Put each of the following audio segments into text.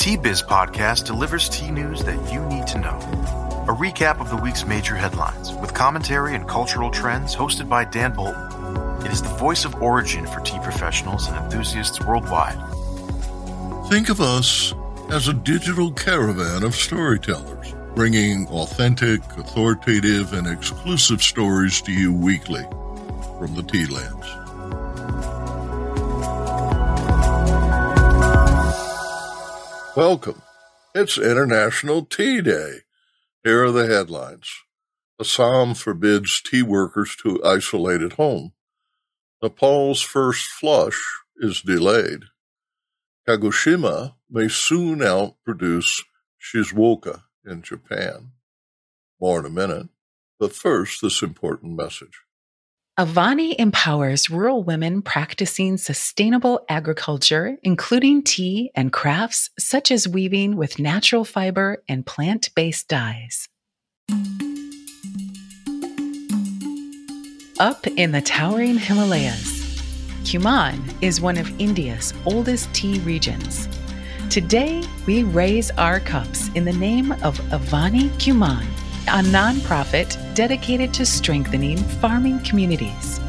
The Tea Biz podcast delivers tea news that you need to know. A recap of the week's major headlines with commentary and cultural trends hosted by Dan Bolton. It is the voice of origin for tea professionals and enthusiasts worldwide. Think of us as a digital caravan of storytellers, bringing authentic, authoritative, and exclusive stories to you weekly from the tea lands. Welcome. It's International Tea Day. Here are the headlines. Assam forbids tea workers to isolate at home. Nepal's first flush is delayed. Kagoshima may soon outproduce Shizuoka in Japan. More in a minute, but first, this important message. Avani empowers rural women practicing sustainable agriculture, including tea and crafts such as weaving with natural fiber and plant based dyes. Up in the towering Himalayas, Kumaon is one of India's oldest tea regions. Today, we raise our cups in the name of Avani Kumaon a nonprofit dedicated to strengthening farming communities.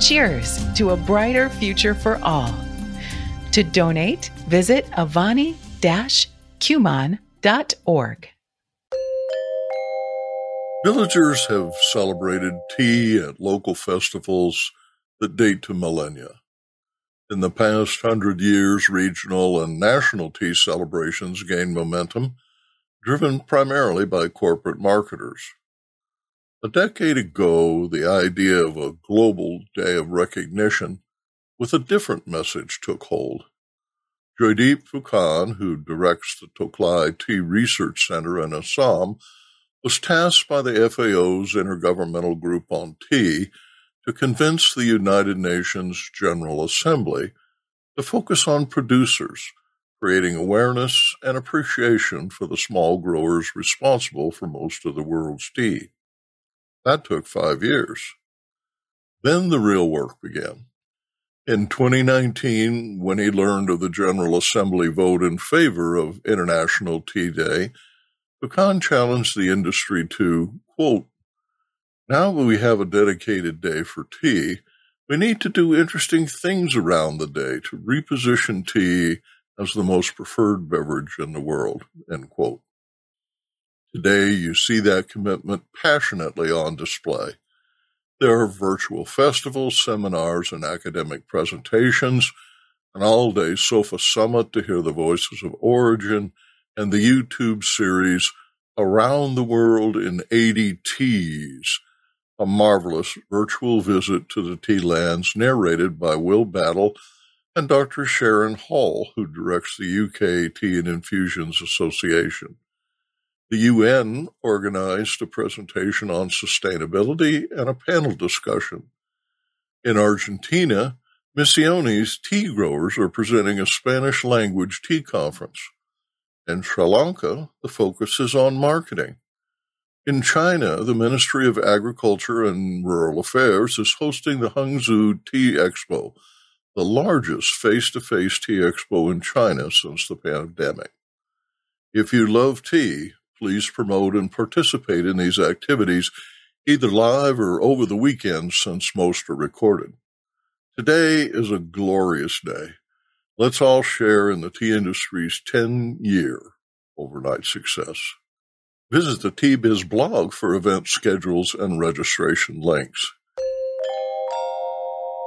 Cheers to a brighter future for all. To donate, visit avani kumaon.org. Villagers have celebrated tea at local festivals that date to millennia. In the past hundred years, regional and national tea celebrations gained momentum driven primarily by corporate marketers. A decade ago, the idea of a global day of recognition with a different message took hold. Joydeep Phukan, who directs the Tocklai Tea Research Center in Assam, was tasked by the FAO's Intergovernmental Group on Tea to convince the United Nations General Assembly to focus on producers creating awareness and appreciation for the small growers responsible for most of the world's tea. That took five years. Then the real work began. In 2019, when he learned of the General Assembly vote in favor of International Tea Day, Phukan challenged the industry to, quote, now that we have a dedicated day for tea, we need to do interesting things around the day to reposition tea as the most preferred beverage in the world, end quote. Today, you see that commitment passionately on display. There are virtual festivals, seminars, and academic presentations, an all day SOFA summit to hear the voices of origin, and the YouTube series Around the World in 80 Teas, a marvelous virtual visit to the tea lands narrated by Will Battle and Dr. Sharon Hall, who directs the UK Tea and Infusions Association. The UN organized a presentation on sustainability and a panel discussion. In Argentina, Misiones tea growers are presenting a Spanish language tea conference. In Sri Lanka, the focus is on marketing. In China, the Ministry of Agriculture and Rural Affairs is hosting the Hangzhou Tea Expo, the largest face to face tea expo in China since the pandemic. If you love tea, please promote and participate in these activities either live or over the weekend since most are recorded. Today is a glorious day. Let's all share in the tea industry's 10 year overnight success. Visit the Tea Biz blog for event schedules and registration links.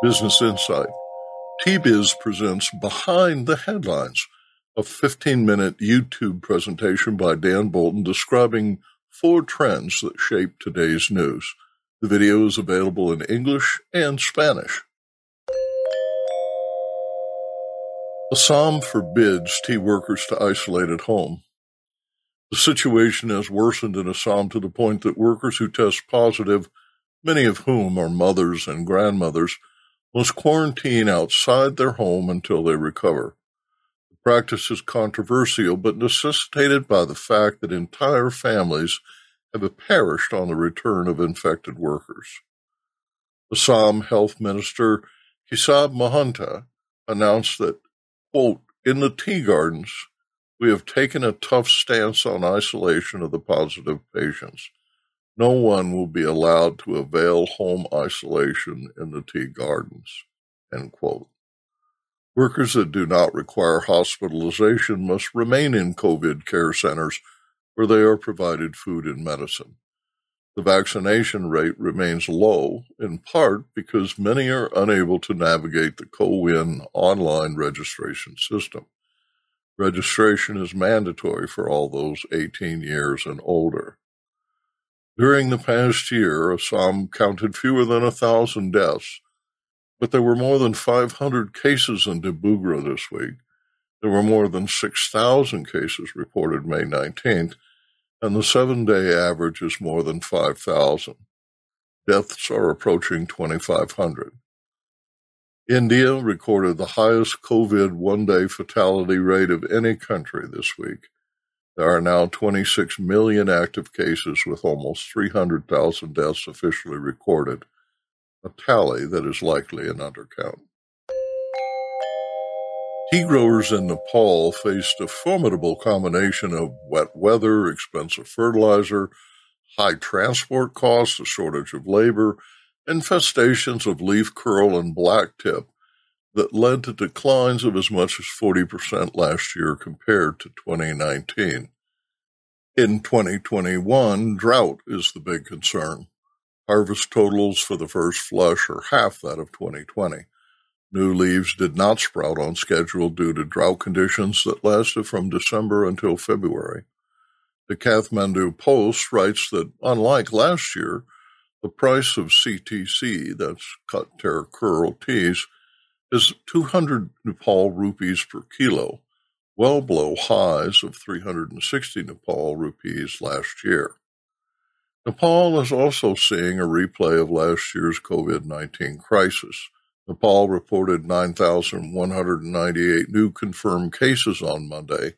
Business Insight Tea Biz presents Behind the Headlines, a 15 minute YouTube presentation by Dan Bolton describing four trends that shape today's news. The video is available in English and Spanish. Assam forbids tea workers to isolate at home. The situation has worsened in Assam to the point that workers who test positive, many of whom are mothers and grandmothers, must quarantine outside their home until they recover. The practice is controversial but necessitated by the fact that entire families have perished on the return of infected workers. Assam Health Minister Keshab Mahanta announced that, quote, in the tea gardens, we have taken a tough stance on isolation of the positive patients. No one will be allowed to avail home isolation in the tea gardens. Workers that do not require hospitalization must remain in COVID care centers where they are provided food and medicine. The vaccination rate remains low, in part because many are unable to navigate the CoWIN online registration system. Registration is mandatory for all those 18 years and older. During the past year, Assam counted fewer than a thousand deaths, but there were more than 500 cases in Dibrugarh this week. There were more than 6,000 cases reported May 19th, and the seven day average is more than 5,000. Deaths are approaching 2,500. India recorded the highest COVID one day fatality rate of any country this week. There are now 26 million active cases with almost 300,000 deaths officially recorded, a tally that is likely an undercount. Tea growers in Nepal faced a formidable combination of wet weather, expensive fertilizer, high transport costs, a shortage of labor, infestations of leaf curl and blacktip that led to declines of as much as 40% last year compared to 2019. In 2021, drought is the big concern. Harvest totals for the first flush are half that of 2020. New leaves did not sprout on schedule due to drought conditions that lasted from December until February. The Kathmandu Post writes that, unlike last year, the price of CTC, that's cut tear curl teas, is 200 Nepal rupees per kilo, well below highs of 360 Nepal rupees last year. Nepal is also seeing a replay of last year's COVID 19 crisis. Nepal reported 9,198 new confirmed cases on Monday,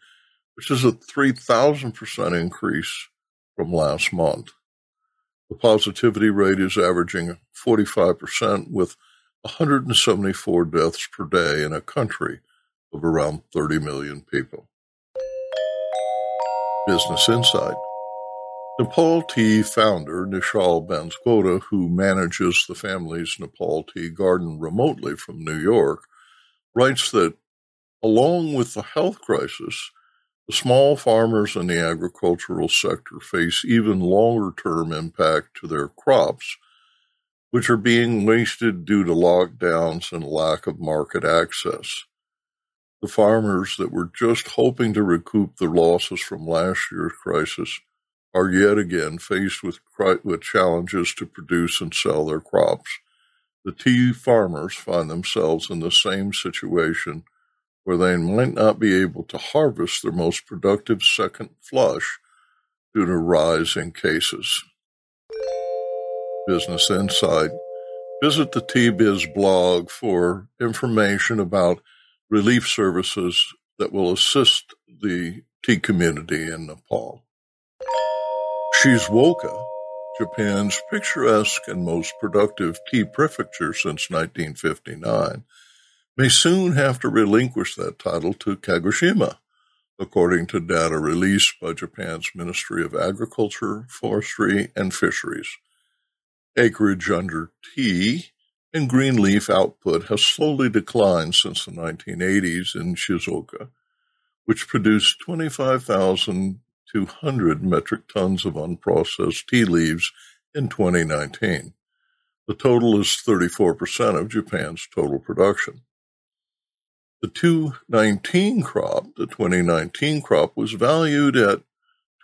which is a 3,000% increase from last month. The positivity rate is averaging 45% with 174 deaths per day in a country of around 30 million people. Business Insight Nepal Tea founder Nishchal Banskota, who manages the family's Nepal Tea garden remotely from New York, writes that along with the health crisis, the small farmers in the agricultural sector face even longer term impact to their crops, which are being wasted due to lockdowns and lack of market access. The farmers that were just hoping to recoup their losses from last year's crisis are yet again faced with, with challenges to produce and sell their crops. The tea farmers find themselves in the same situation where they might not be able to harvest their most productive second flush due to rise in cases. Business Insight. Visit the Tea-Biz blog for information about relief services that will assist the tea community in Nepal. Shizuoka, Japan's picturesque and most productive tea prefecture since 1959, may soon have to relinquish that title to Kagoshima, according to data released by Japan's Ministry of Agriculture, Forestry, and Fisheries. Acreage under tea and green leaf output has slowly declined since the 1980s in Shizuoka, which produced 25,200 metric tons of unprocessed tea leaves in 2019. The total is 34% of Japan's total production. The 2019 crop, the 2019 crop was valued at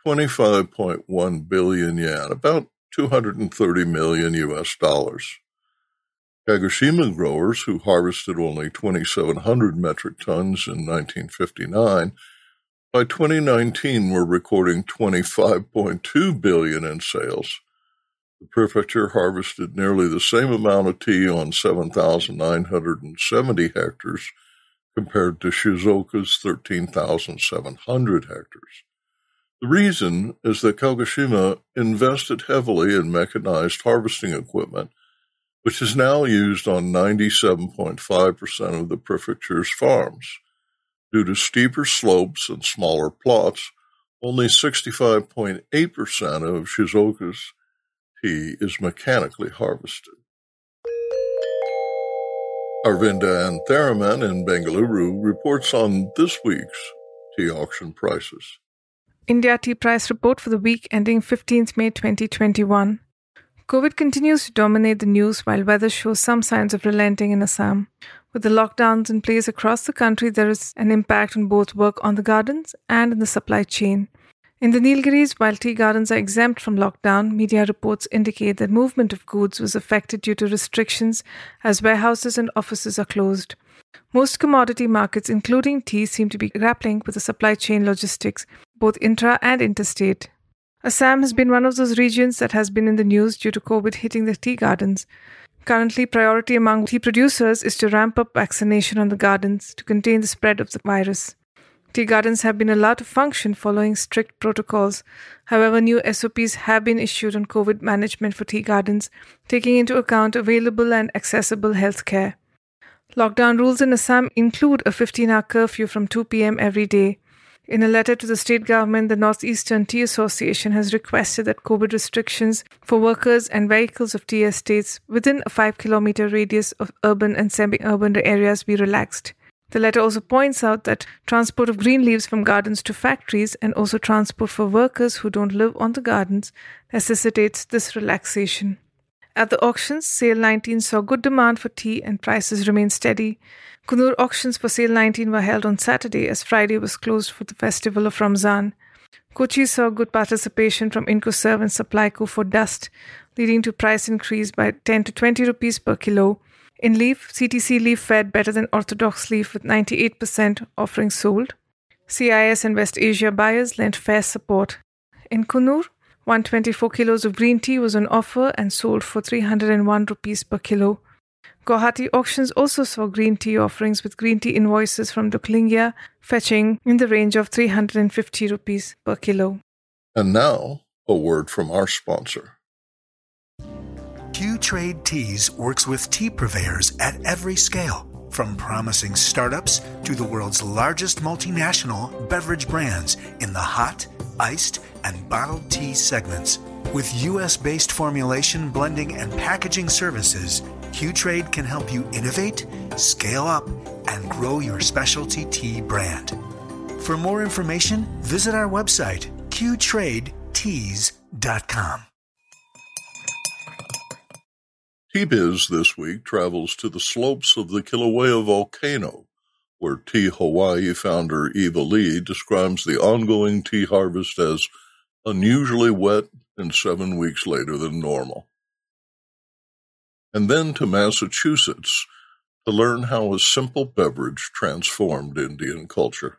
25.1 billion yen, about 230 million US dollars. Kagoshima growers, who harvested only 2,700 metric tons in 1959, by 2019 were recording 25.2 billion in sales. The prefecture harvested nearly the same amount of tea on 7,970 hectares compared to Shizuoka's 13,700 hectares. The reason is that Kagoshima invested heavily in mechanized harvesting equipment, which is now used on 97.5% of the prefecture's farms. Due to steeper slopes and smaller plots, only 65.8% of Shizuoka's tea is mechanically harvested. Aravinda Anantharaman in Bengaluru reports on this week's tea auction prices. India Tea Price Report for the week ending 15th May 2021. COVID continues to dominate the news while weather shows some signs of relenting in Assam. With the lockdowns in place across the country, there is an impact on both work on the gardens and in the supply chain. In the Nilgiris, while tea gardens are exempt from lockdown, media reports indicate that movement of goods was affected due to restrictions as warehouses and offices are closed. Most commodity markets, including tea, seem to be grappling with the supply chain logistics, both intra and interstate. Assam has been one of those regions that has been in the news due to COVID hitting the tea gardens. Currently, priority among tea producers is to ramp up vaccination on the gardens to contain the spread of the virus. Tea gardens have been allowed to function following strict protocols. However, new SOPs have been issued on COVID management for tea gardens, taking into account available and accessible health care. Lockdown rules in Assam include a 15 hour curfew from 2 pm every day. In a letter to the state government, the Northeastern Tea Association has requested that COVID restrictions for workers and vehicles of tea estates within a 5 kilometer radius of urban and semi urban areas be relaxed. The letter also points out that transport of green leaves from gardens to factories and also transport for workers who don't live on the gardens necessitates this relaxation. At the auctions, Sale 19 saw good demand for tea and prices remained steady. Coonoor auctions for Sale 19 were held on Saturday as Friday was closed for the festival of Ramzan. Kochi saw good participation from Indcoserve and Supplyco for dust, leading to price increase by 10 to 20 rupees per kilo. In leaf, CTC leaf fared better than orthodox leaf with 98% offerings sold. CIS and West Asia buyers lent fair support. In Coonoor, 124 kilos of green tea was on offer and sold for 301 rupees per kilo. Guwahati auctions also saw green tea offerings with green tea invoices from Duklingya fetching in the range of 350 rupees per kilo. And now, a word from our sponsor. Q Trade Teas works with tea purveyors at every scale, from promising startups to the world's largest multinational beverage brands in the hot, iced, and bottled tea segments. With US based formulation, blending, and packaging services, Q-Trade can help you innovate, scale up, and grow your specialty tea brand. For more information, visit our website, qtradeteas.com. Tea-Biz this week travels to the slopes of the Kilauea volcano, where Tea Hawaii founder Eva Lee describes the ongoing tea harvest as unusually wet and seven weeks later than normal. And then to Massachusetts to learn how a simple beverage transformed Indian culture.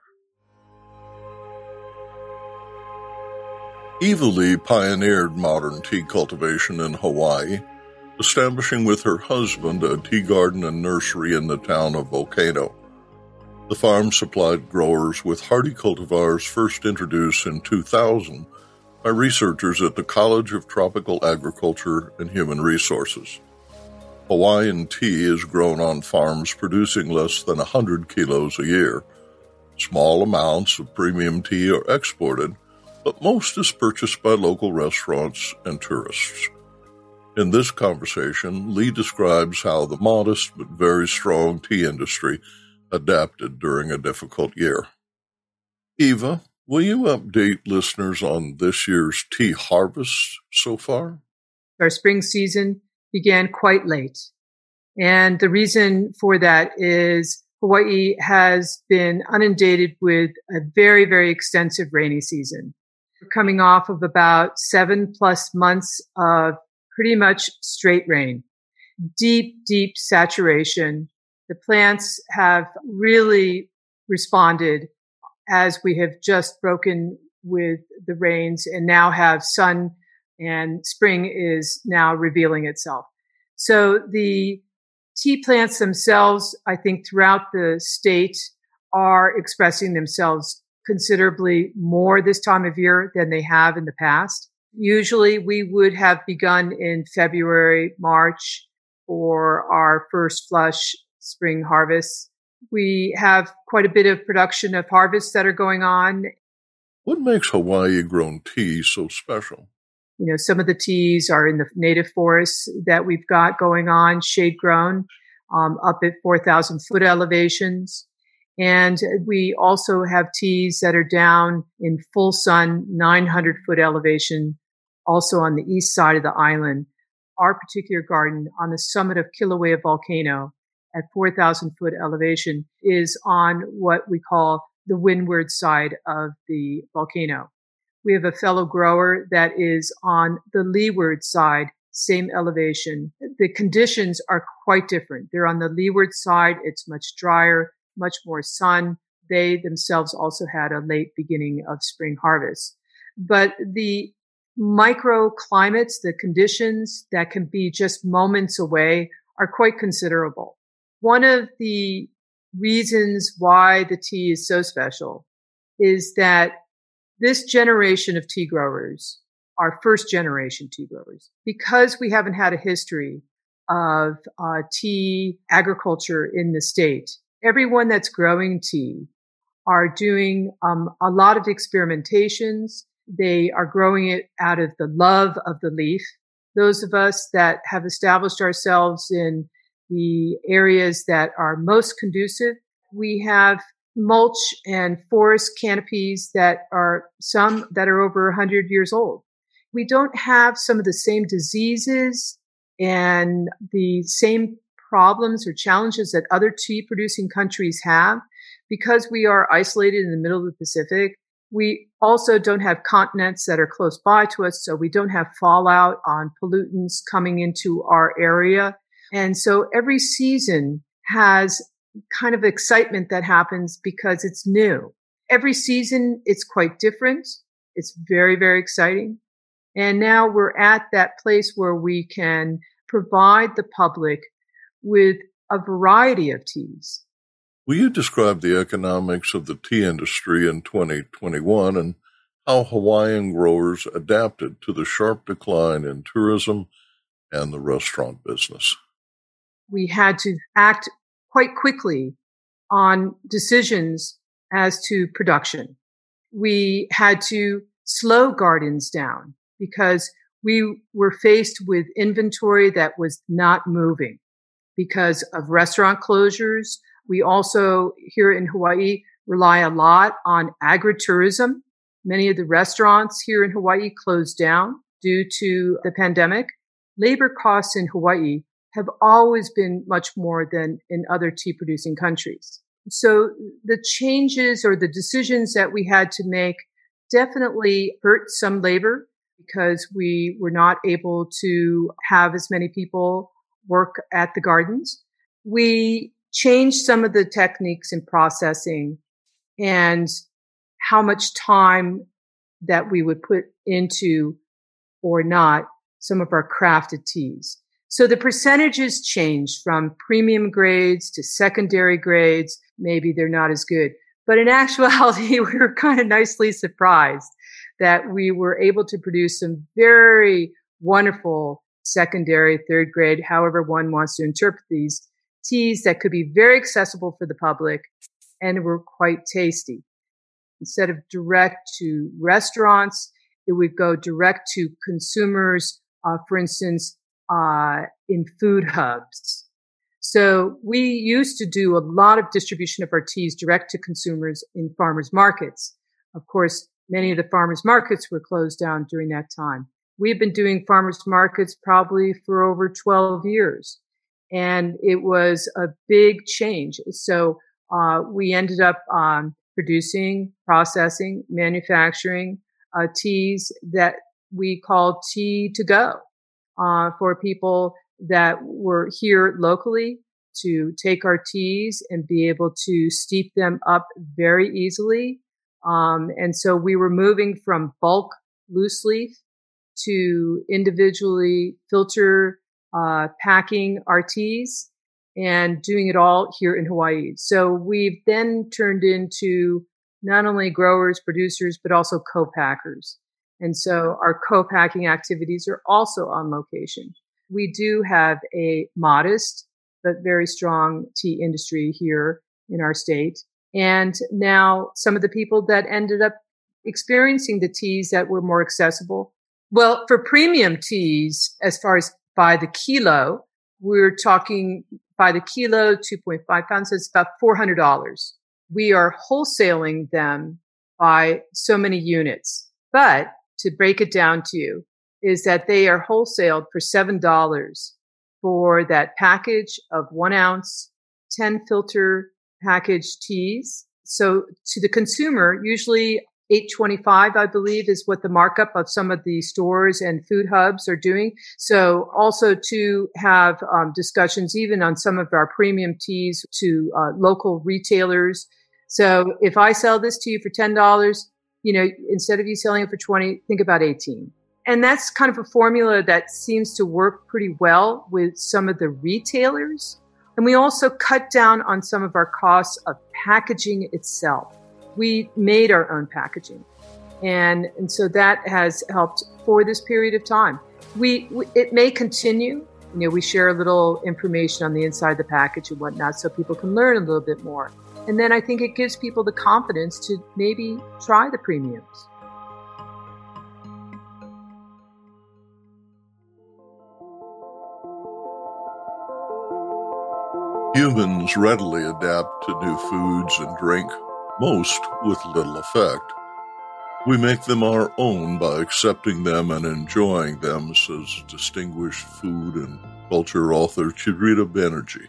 Eva Lee pioneered modern tea cultivation in Hawaii, establishing with her husband a tea garden and nursery in the town of Volcano. The farm supplied growers with hardy cultivars first introduced in 2000 by researchers at the College of Tropical Agriculture and Human Resources. Hawaiian tea is grown on farms producing less than 100 kilos a year. Small amounts of premium tea are exported, but most is purchased by local restaurants and tourists. In this conversation, Lee describes how the modest but very strong tea industry adapted during a difficult year. Eva, Will you update listeners on this year's tea harvest so far? Our spring season began quite late. And the reason for that is Hawaii has been inundated with a very, very extensive rainy season. We're coming off of about seven plus months of pretty much straight rain. deep, deep saturation. The plants have really responded as we have just broken with the rains and now have sun and spring is now revealing itself. So the tea plants themselves, I think throughout the state are expressing themselves considerably more this time of year than they have in the past. Usually we would have begun in February, March for our first flush spring harvest. We have quite a bit of production of harvests that are going on. What makes Hawaii grown tea so special? You know, some of the teas are in the native forests that we've got going on, shade grown, um, up at 4,000 foot elevations. And we also have teas that are down in full sun, 900 foot elevation, also on the east side of the island. Our particular garden on the summit of Kilauea volcano at 4,000 foot elevation is on what we call the windward side of the volcano. We have a fellow grower that is on the leeward side, same elevation. The conditions are quite different. They're on the leeward side. It's much drier, much more sun. They themselves also had a late beginning of spring harvest. But the microclimates, the conditions that can be just moments away are quite considerable. One of the reasons why the tea is so special is that this generation of tea growers, are first generation tea growers, because we haven't had a history of uh, tea agriculture in the state, everyone that's growing tea are doing um, a lot of experimentations. They are growing it out of the love of the leaf. Those of us that have established ourselves in the areas that are most conducive, we have mulch and forest canopies that are some that are over 100 years old. We don't have some of the same diseases and the same problems or challenges that other tea producing countries have because we are isolated in the middle of the Pacific. We also don't have continents that are close by to us, so we don't have fallout on pollutants coming into our area. And so every season has kind of excitement that happens because it's new. Every season, it's quite different. It's very, very exciting. And now we're at that place where we can provide the public with a variety of teas. Will you describe the economics of the tea industry in 2021 and how Hawaiian growers adapted to the sharp decline in tourism and the restaurant business? We had to act quite quickly on decisions as to production. We had to slow gardens down because we were faced with inventory that was not moving because of restaurant closures. We also here in Hawaii rely a lot on agritourism. Many of the restaurants here in Hawaii closed down due to the pandemic. Labor costs in Hawaii have always been much more than in other tea producing countries. So the changes or the decisions that we had to make definitely hurt some labor because we were not able to have as many people work at the gardens. We changed some of the techniques in processing and how much time that we would put into or not some of our crafted teas. So the percentages change from premium grades to secondary grades. Maybe they're not as good. But in actuality, we were kind of nicely surprised that we were able to produce some very wonderful secondary, third grade, however one wants to interpret these teas that could be very accessible for the public and were quite tasty. Instead of direct to restaurants, it would go direct to consumers. Uh, for instance, uh, in food hubs. So we used to do a lot of distribution of our teas direct to consumers in farmers markets. Of course, many of the farmers markets were closed down during that time. We've been doing farmers markets probably for over 12 years and it was a big change. So, uh, we ended up, um, producing, processing, manufacturing, uh, teas that we called tea to go uh, for people that were here locally to take our teas and be able to steep them up very easily. Um, and so we were moving from bulk loose leaf to individually filter uh, packing our teas and doing it all here in Hawaii. So we've then turned into not only growers, producers, but also co-packers. And so our co-packing activities are also on location. We do have a modest but very strong tea industry here in our state. And now some of the people that ended up experiencing the teas that were more accessible. Well, for premium teas, as far as by the kilo, we're talking by the kilo, 2.5 pounds. So it's about $400. We are wholesaling them by so many units. But to break it down to you is that they are wholesaled for $7 for that package of one ounce, 10 filter package teas. So to the consumer, usually 825, I believe, is what the markup of some of the stores and food hubs are doing. So also to have um, discussions even on some of our premium teas to uh, local retailers. So if I sell this to you for $10, you know, instead of you selling it for 20, think about 18. And that's kind of a formula that seems to work pretty well with some of the retailers. And we also cut down on some of our costs of packaging itself we made our own packaging. And, and so that has helped for this period of time. We, we, it may continue. You know, we share a little information on the inside of the package and whatnot so people can learn a little bit more. And then I think it gives people the confidence to maybe try the premiums. Humans readily adapt to new foods and drink most with little effect. We make them our own by accepting them and enjoying them, says distinguished food and culture author Chitrita Banerjee.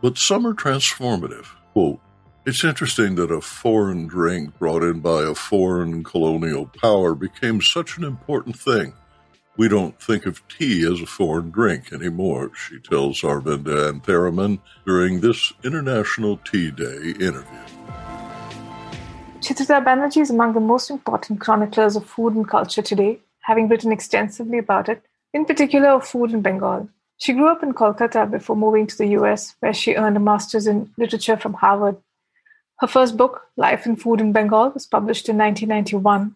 But some are transformative. Quote, it's interesting that a foreign drink brought in by a foreign colonial power became such an important thing. We don't think of tea as a foreign drink anymore, she tells Aravinda Anantharaman during this International Tea Day interview. Chitrita Banerjee is among the most important chroniclers of food and culture today, having written extensively about it, in particular of food in Bengal. She grew up in Kolkata before moving to the US, where she earned a master's in literature from Harvard. Her first book, Life and Food in Bengal, was published in 1991.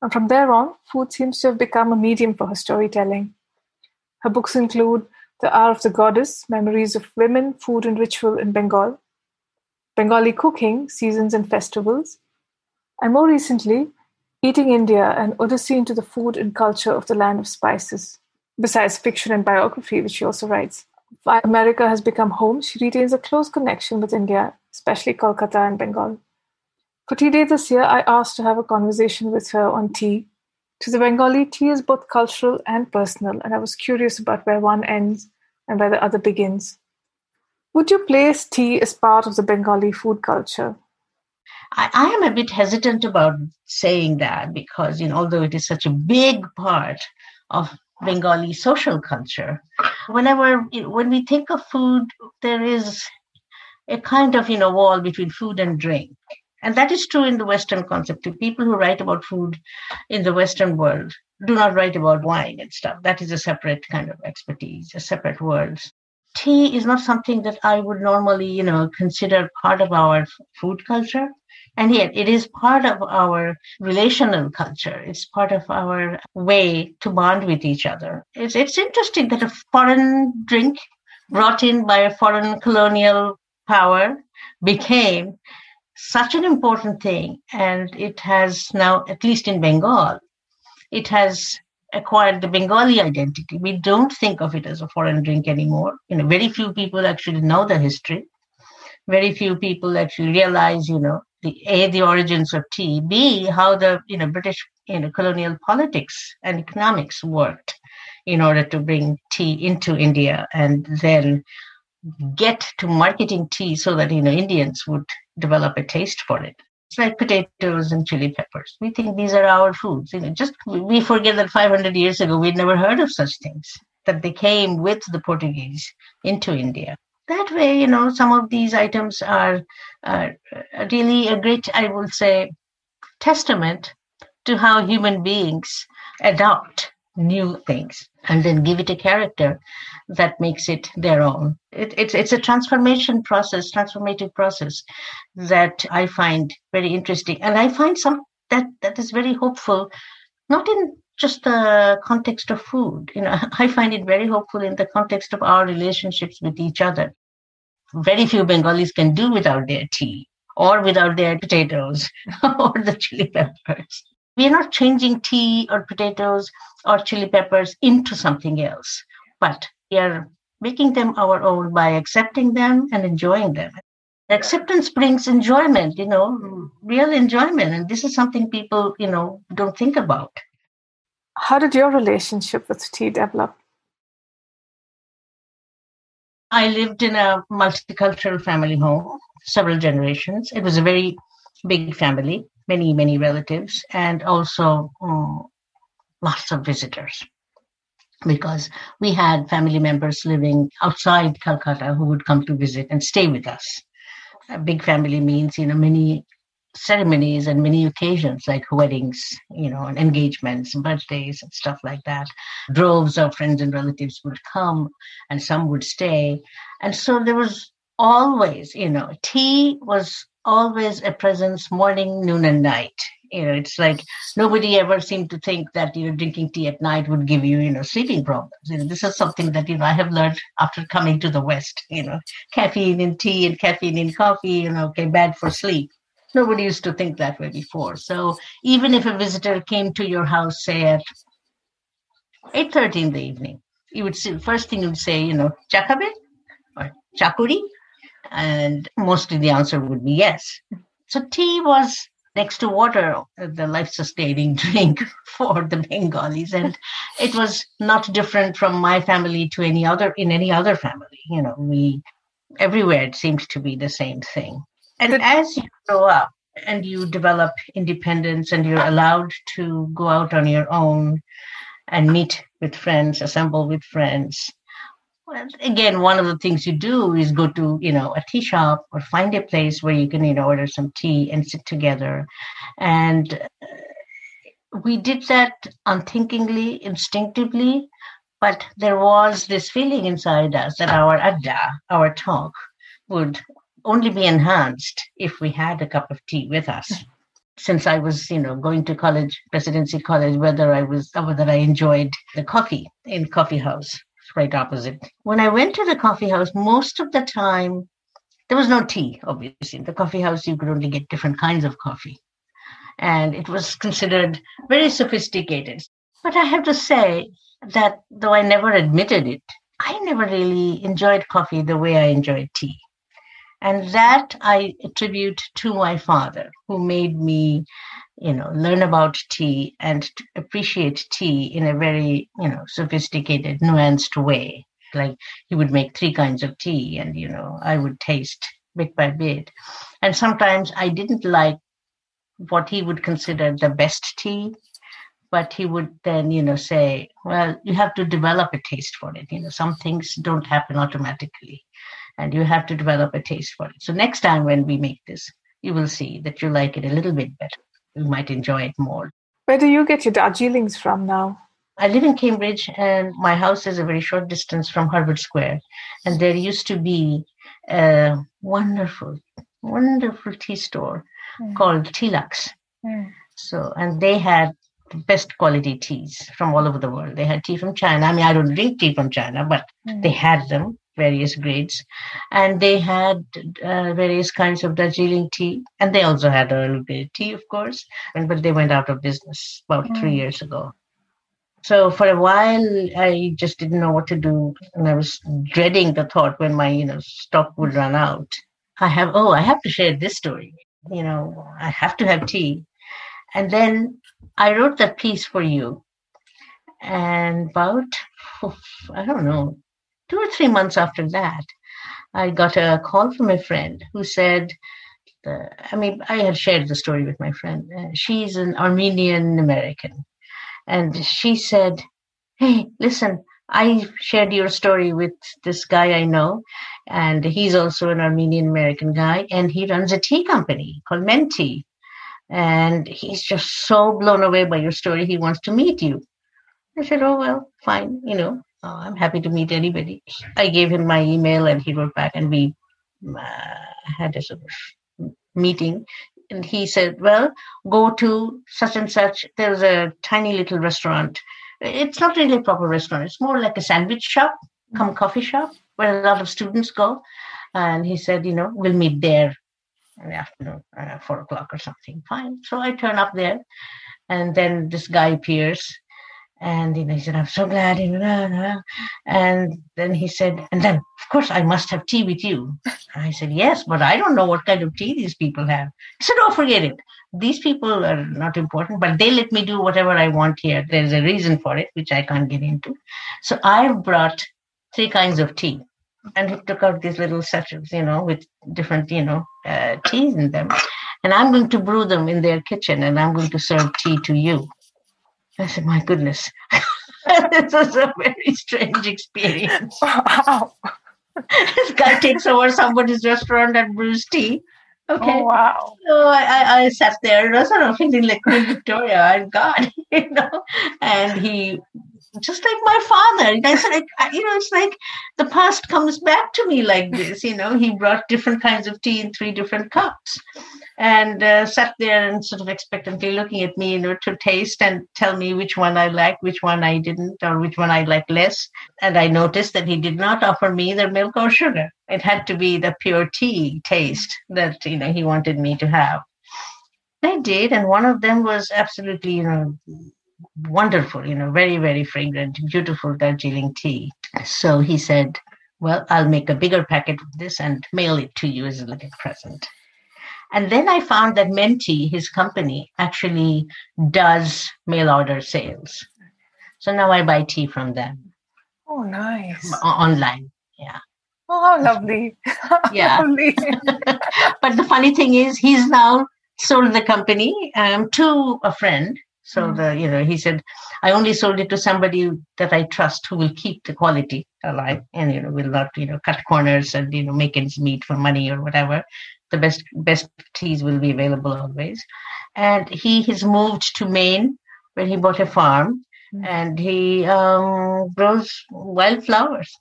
And from there on, food seems to have become a medium for her storytelling. Her books include The Hour of the Goddess Memories of Women, Food and Ritual in Bengal, Bengali Cooking, Seasons and Festivals, and more recently, Eating India, an odyssey into the food and culture of the land of spices. Besides fiction and biography, which she also writes. While America has become home, she retains a close connection with India, especially Kolkata and Bengal. For Tea Day this year, I asked to have a conversation with her on tea. To the Bengali, tea is both cultural and personal, and I was curious about where one ends and where the other begins. Would you place tea as part of the Bengali food culture? I, I, am a bit hesitant about saying that because, you know, although it is such a big part of Bengali social culture, whenever when we think of food, there is a kind of you know wall between food and drink, and that is true in the Western concept. People who write about food in the Western world do not write about wine and stuff. That is a separate kind of expertise, a separate world tea is not something that I would normally, you know, consider part of our food culture. And yet it is part of our relational culture. It's part of our way to bond with each other. It's, it's interesting that a foreign drink brought in by a foreign colonial power became such an important thing. And it has now, at least in Bengal, it has acquired the Bengali identity. We don't think of it as a foreign drink anymore. You know, very few people actually know the history. Very few people actually realize, you know, the a the origins of tea, b how the you know British you know colonial politics and economics worked in order to bring tea into India and then get to marketing tea so that you know Indians would develop a taste for it. It's like potatoes and chili peppers. We think these are our foods. You know, just we forget that 500 years ago we'd never heard of such things. that they came with the Portuguese into India. That way, you know, some of these items are, are really a great, I would say, testament to how human beings adopt new things and then give it a character that makes it their own. It, it's it's a transformation process, transformative process that I find very interesting, and I find some that that is very hopeful, not in just the context of food. You know, I find it very hopeful in the context of our relationships with each other. Very few Bengalis can do without their tea or without their potatoes or the chili peppers. We are not changing tea or potatoes or chili peppers into something else, but we are making them our own by accepting them and enjoying them. Acceptance brings enjoyment, you know, real enjoyment. And this is something people, you know, don't think about. How did your relationship with tea develop? I lived in a multicultural family home, several generations. It was a very big family, many, many relatives, and also um, lots of visitors. Because we had family members living outside Calcutta who would come to visit and stay with us. A big family means, you know, many ceremonies and many occasions like weddings, you know, and engagements, and birthdays and stuff like that. Droves of friends and relatives would come and some would stay. And so there was always, you know, tea was always a presence morning, noon, and night. You know, it's like nobody ever seemed to think that you know drinking tea at night would give you you know sleeping problems. You know, this is something that you know I have learned after coming to the West. You know, caffeine in tea and caffeine in coffee, you know, okay, bad for sleep nobody used to think that way before. So even if a visitor came to your house, say at 8.30 in the evening, you would see, first thing you would say, you know, chakabe or chakuri? And mostly the answer would be yes. So tea was next to water, the life-sustaining drink for the Bengalis. And it was not different from my family to any other, in any other family. You know, we, everywhere it seemed to be the same thing. And as you grow up and you develop independence and you're allowed to go out on your own and meet with friends, assemble with friends, well, again, one of the things you do is go to, you know, a tea shop or find a place where you can, you know, order some tea and sit together. And uh, we did that unthinkingly, instinctively, but there was this feeling inside us that our adda, our talk, would only be enhanced if we had a cup of tea with us. Since I was, you know, going to college, presidency college, whether I was, whether I enjoyed the coffee in coffee house, right opposite. When I went to the coffee house, most of the time there was no tea. Obviously, in the coffee house you could only get different kinds of coffee, and it was considered very sophisticated. But I have to say that though I never admitted it, I never really enjoyed coffee the way I enjoyed tea. And that I attribute to my father, who made me, you know, learn about tea and appreciate tea in a very, you know, sophisticated, nuanced way. Like he would make three kinds of tea, and, you know, I would taste bit by bit. And sometimes I didn't like what he would consider the best tea but he would then you know say well you have to develop a taste for it you know some things don't happen automatically and you have to develop a taste for it. So next time when we make this, you will see that you like it a little bit better. You might enjoy it more. Where do you get your Darjeelings from now? I live in Cambridge and my house is a very short distance from Harvard Square. And there used to be a wonderful, wonderful tea store mm. called Tealuxe. Mm. So, and they had the best quality teas from all over the world. They had tea from China. I mean, I don't drink tea from China, but mm. they had them various grades, and they had uh, various kinds of Darjeeling tea, and they also had Earl Grey tea, of course, and but they went out of business about mm. three years ago. So for a while, I just didn't know what to do, and I was dreading the thought when my you know stock would run out. I have oh, I have to share this story. You know, I have to have tea, and then I wrote that piece for you, and about I don't know two or three months after that, I got a call from a friend who said, uh, I mean, I had shared the story with my friend. Uh, she's an Armenian American. And she said, Hey, listen, I shared your story with this guy I know, and he's also an Armenian American guy, and he runs a tea company called Menti. And he's just so blown away by your story, he wants to meet you. I said, Oh, well, fine, you know, uh, I'm happy to meet anybody. I gave him my email, and he wrote back, and we uh, had a sort of meeting. And he said, Well, go to such and such. There's a tiny little restaurant it's not really a proper restaurant. It's more like a sandwich shop, come coffee shop, where a lot of students go. And he said, you know, we'll meet there in the afternoon, uh, four o'clock or something. Fine. So I turn up there, and then this guy appears, and you know, he said, "I'm so glad." And then he said, and then of course I must have tea with you. I said, "Yes, but I don't know what kind of tea these people have." He said, "Oh, forget it these people are not important, but they let me do whatever I want here. There's a reason for it, which I can't get into. So I've brought three kinds of tea. And he took out these little sachets, you know, with different, you know, uh, teas in them. And I'm going to brew them in their kitchen and I'm going to serve tea to you. I said, my goodness, this is a very strange experience. Wow. this guy takes over somebody's restaurant and brews tea Okay. Oh, wow. So I, I sat there, sort of feeling like Queen Victoria, I'm God, you know. And he, just like my father, I said, you know, it's like the past comes back to me like this, you know. He brought different kinds of tea in three different cups and uh, sat there and sort of expectantly looking at me, you know, to taste and tell me which one I liked, which one I didn't, or which one I liked less. And I noticed that he did not offer me either milk or sugar. It had to be the pure tea taste that, you know, he wanted me to have. I did, and one of them was absolutely, you know, wonderful, you know, very, very fragrant, beautiful Darjeeling tea. So he said, Well, I'll make a bigger packet of this and mail it to you as a little present. And then I found that Menti, his company, actually does mail order sales. So now I buy tea from them. Oh, nice. Online. Yeah. Oh, how lovely. Yeah. lovely. but the funny thing is, he's now sold the company um, to a friend. So mm. the you know he said, I only sold it to somebody that I trust who will keep the quality alive and you know will not you know cut corners and you know make ends meet for money or whatever the best best teas will be available always. And he has moved to Maine, where he bought a farm, mm-hmm. and he um, grows wildflowers.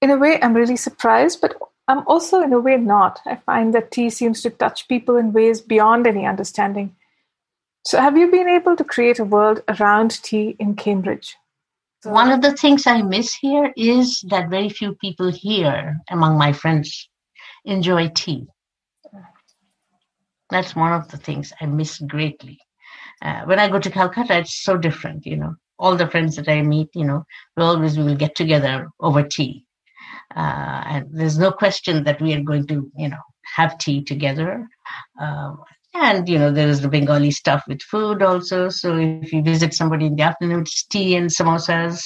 In a way, I'm really surprised, but I'm also in a way not. I find that tea seems to touch people in ways beyond any understanding. So, have you been able to create a world around tea in Cambridge? One of the things I miss here is that very few people here, among my friends, enjoy tea. That's one of the things I miss greatly. Uh, when I go to Calcutta, it's so different, you know. All the friends that I meet, you know, we always we will get together over tea. Uh, and there's no question that we are going to, you know, have tea together. Um, and, you know, there is the Bengali stuff with food also. So if you visit somebody in the afternoon, it's tea and samosas,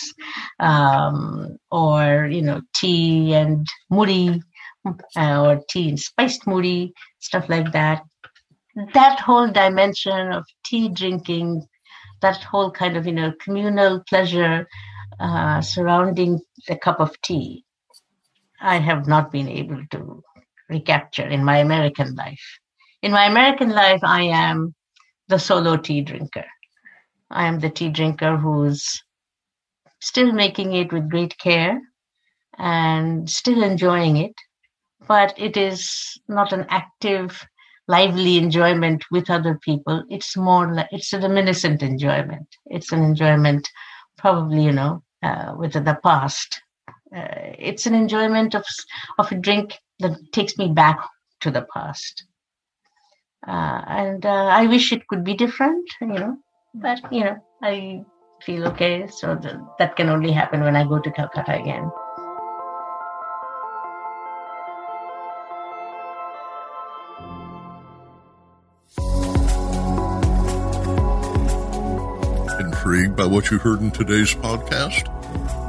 um, or, you know, tea and muri, uh, or tea and spiced muri, stuff like that that whole dimension of tea drinking, that whole kind of you know communal pleasure uh, surrounding the cup of tea, I have not been able to recapture in my American life. In my American life, I am the solo tea drinker. I am the tea drinker who's still making it with great care and still enjoying it, but it is not an active lively enjoyment with other people. It's more like it's a reminiscent enjoyment. It's an enjoyment, probably you know, uh, with the past. Uh, it's an enjoyment of of a drink that takes me back to the past. Uh, and uh, I wish it could be different, you know, but you know, I feel okay. So the, that can only happen when I go to Calcutta again. intrigued by what you heard in today's podcast?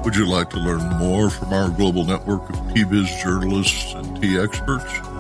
Would you like to learn more from our global network of Tea Biz journalists and tea experts?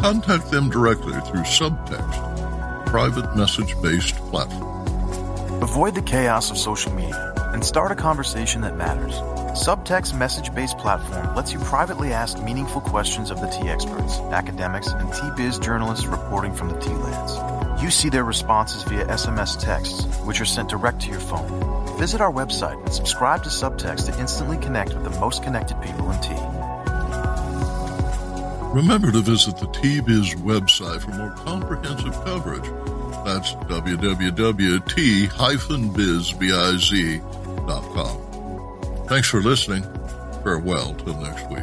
Contact them directly through Subtext, private message based platform. Avoid the chaos of social media and start a conversation that matters. Subtext message based platform lets you privately ask meaningful questions of the tea experts, academics, and Tea Biz journalists reporting from the tea lands. You see their responses via SMS texts, which are sent direct to your phone. Visit our website and subscribe to Subtext to instantly connect with the most connected people in tea. Remember to visit the Tea-Biz website for more comprehensive coverage. That's www.tea-biz.com. Thanks for listening. Farewell till next week.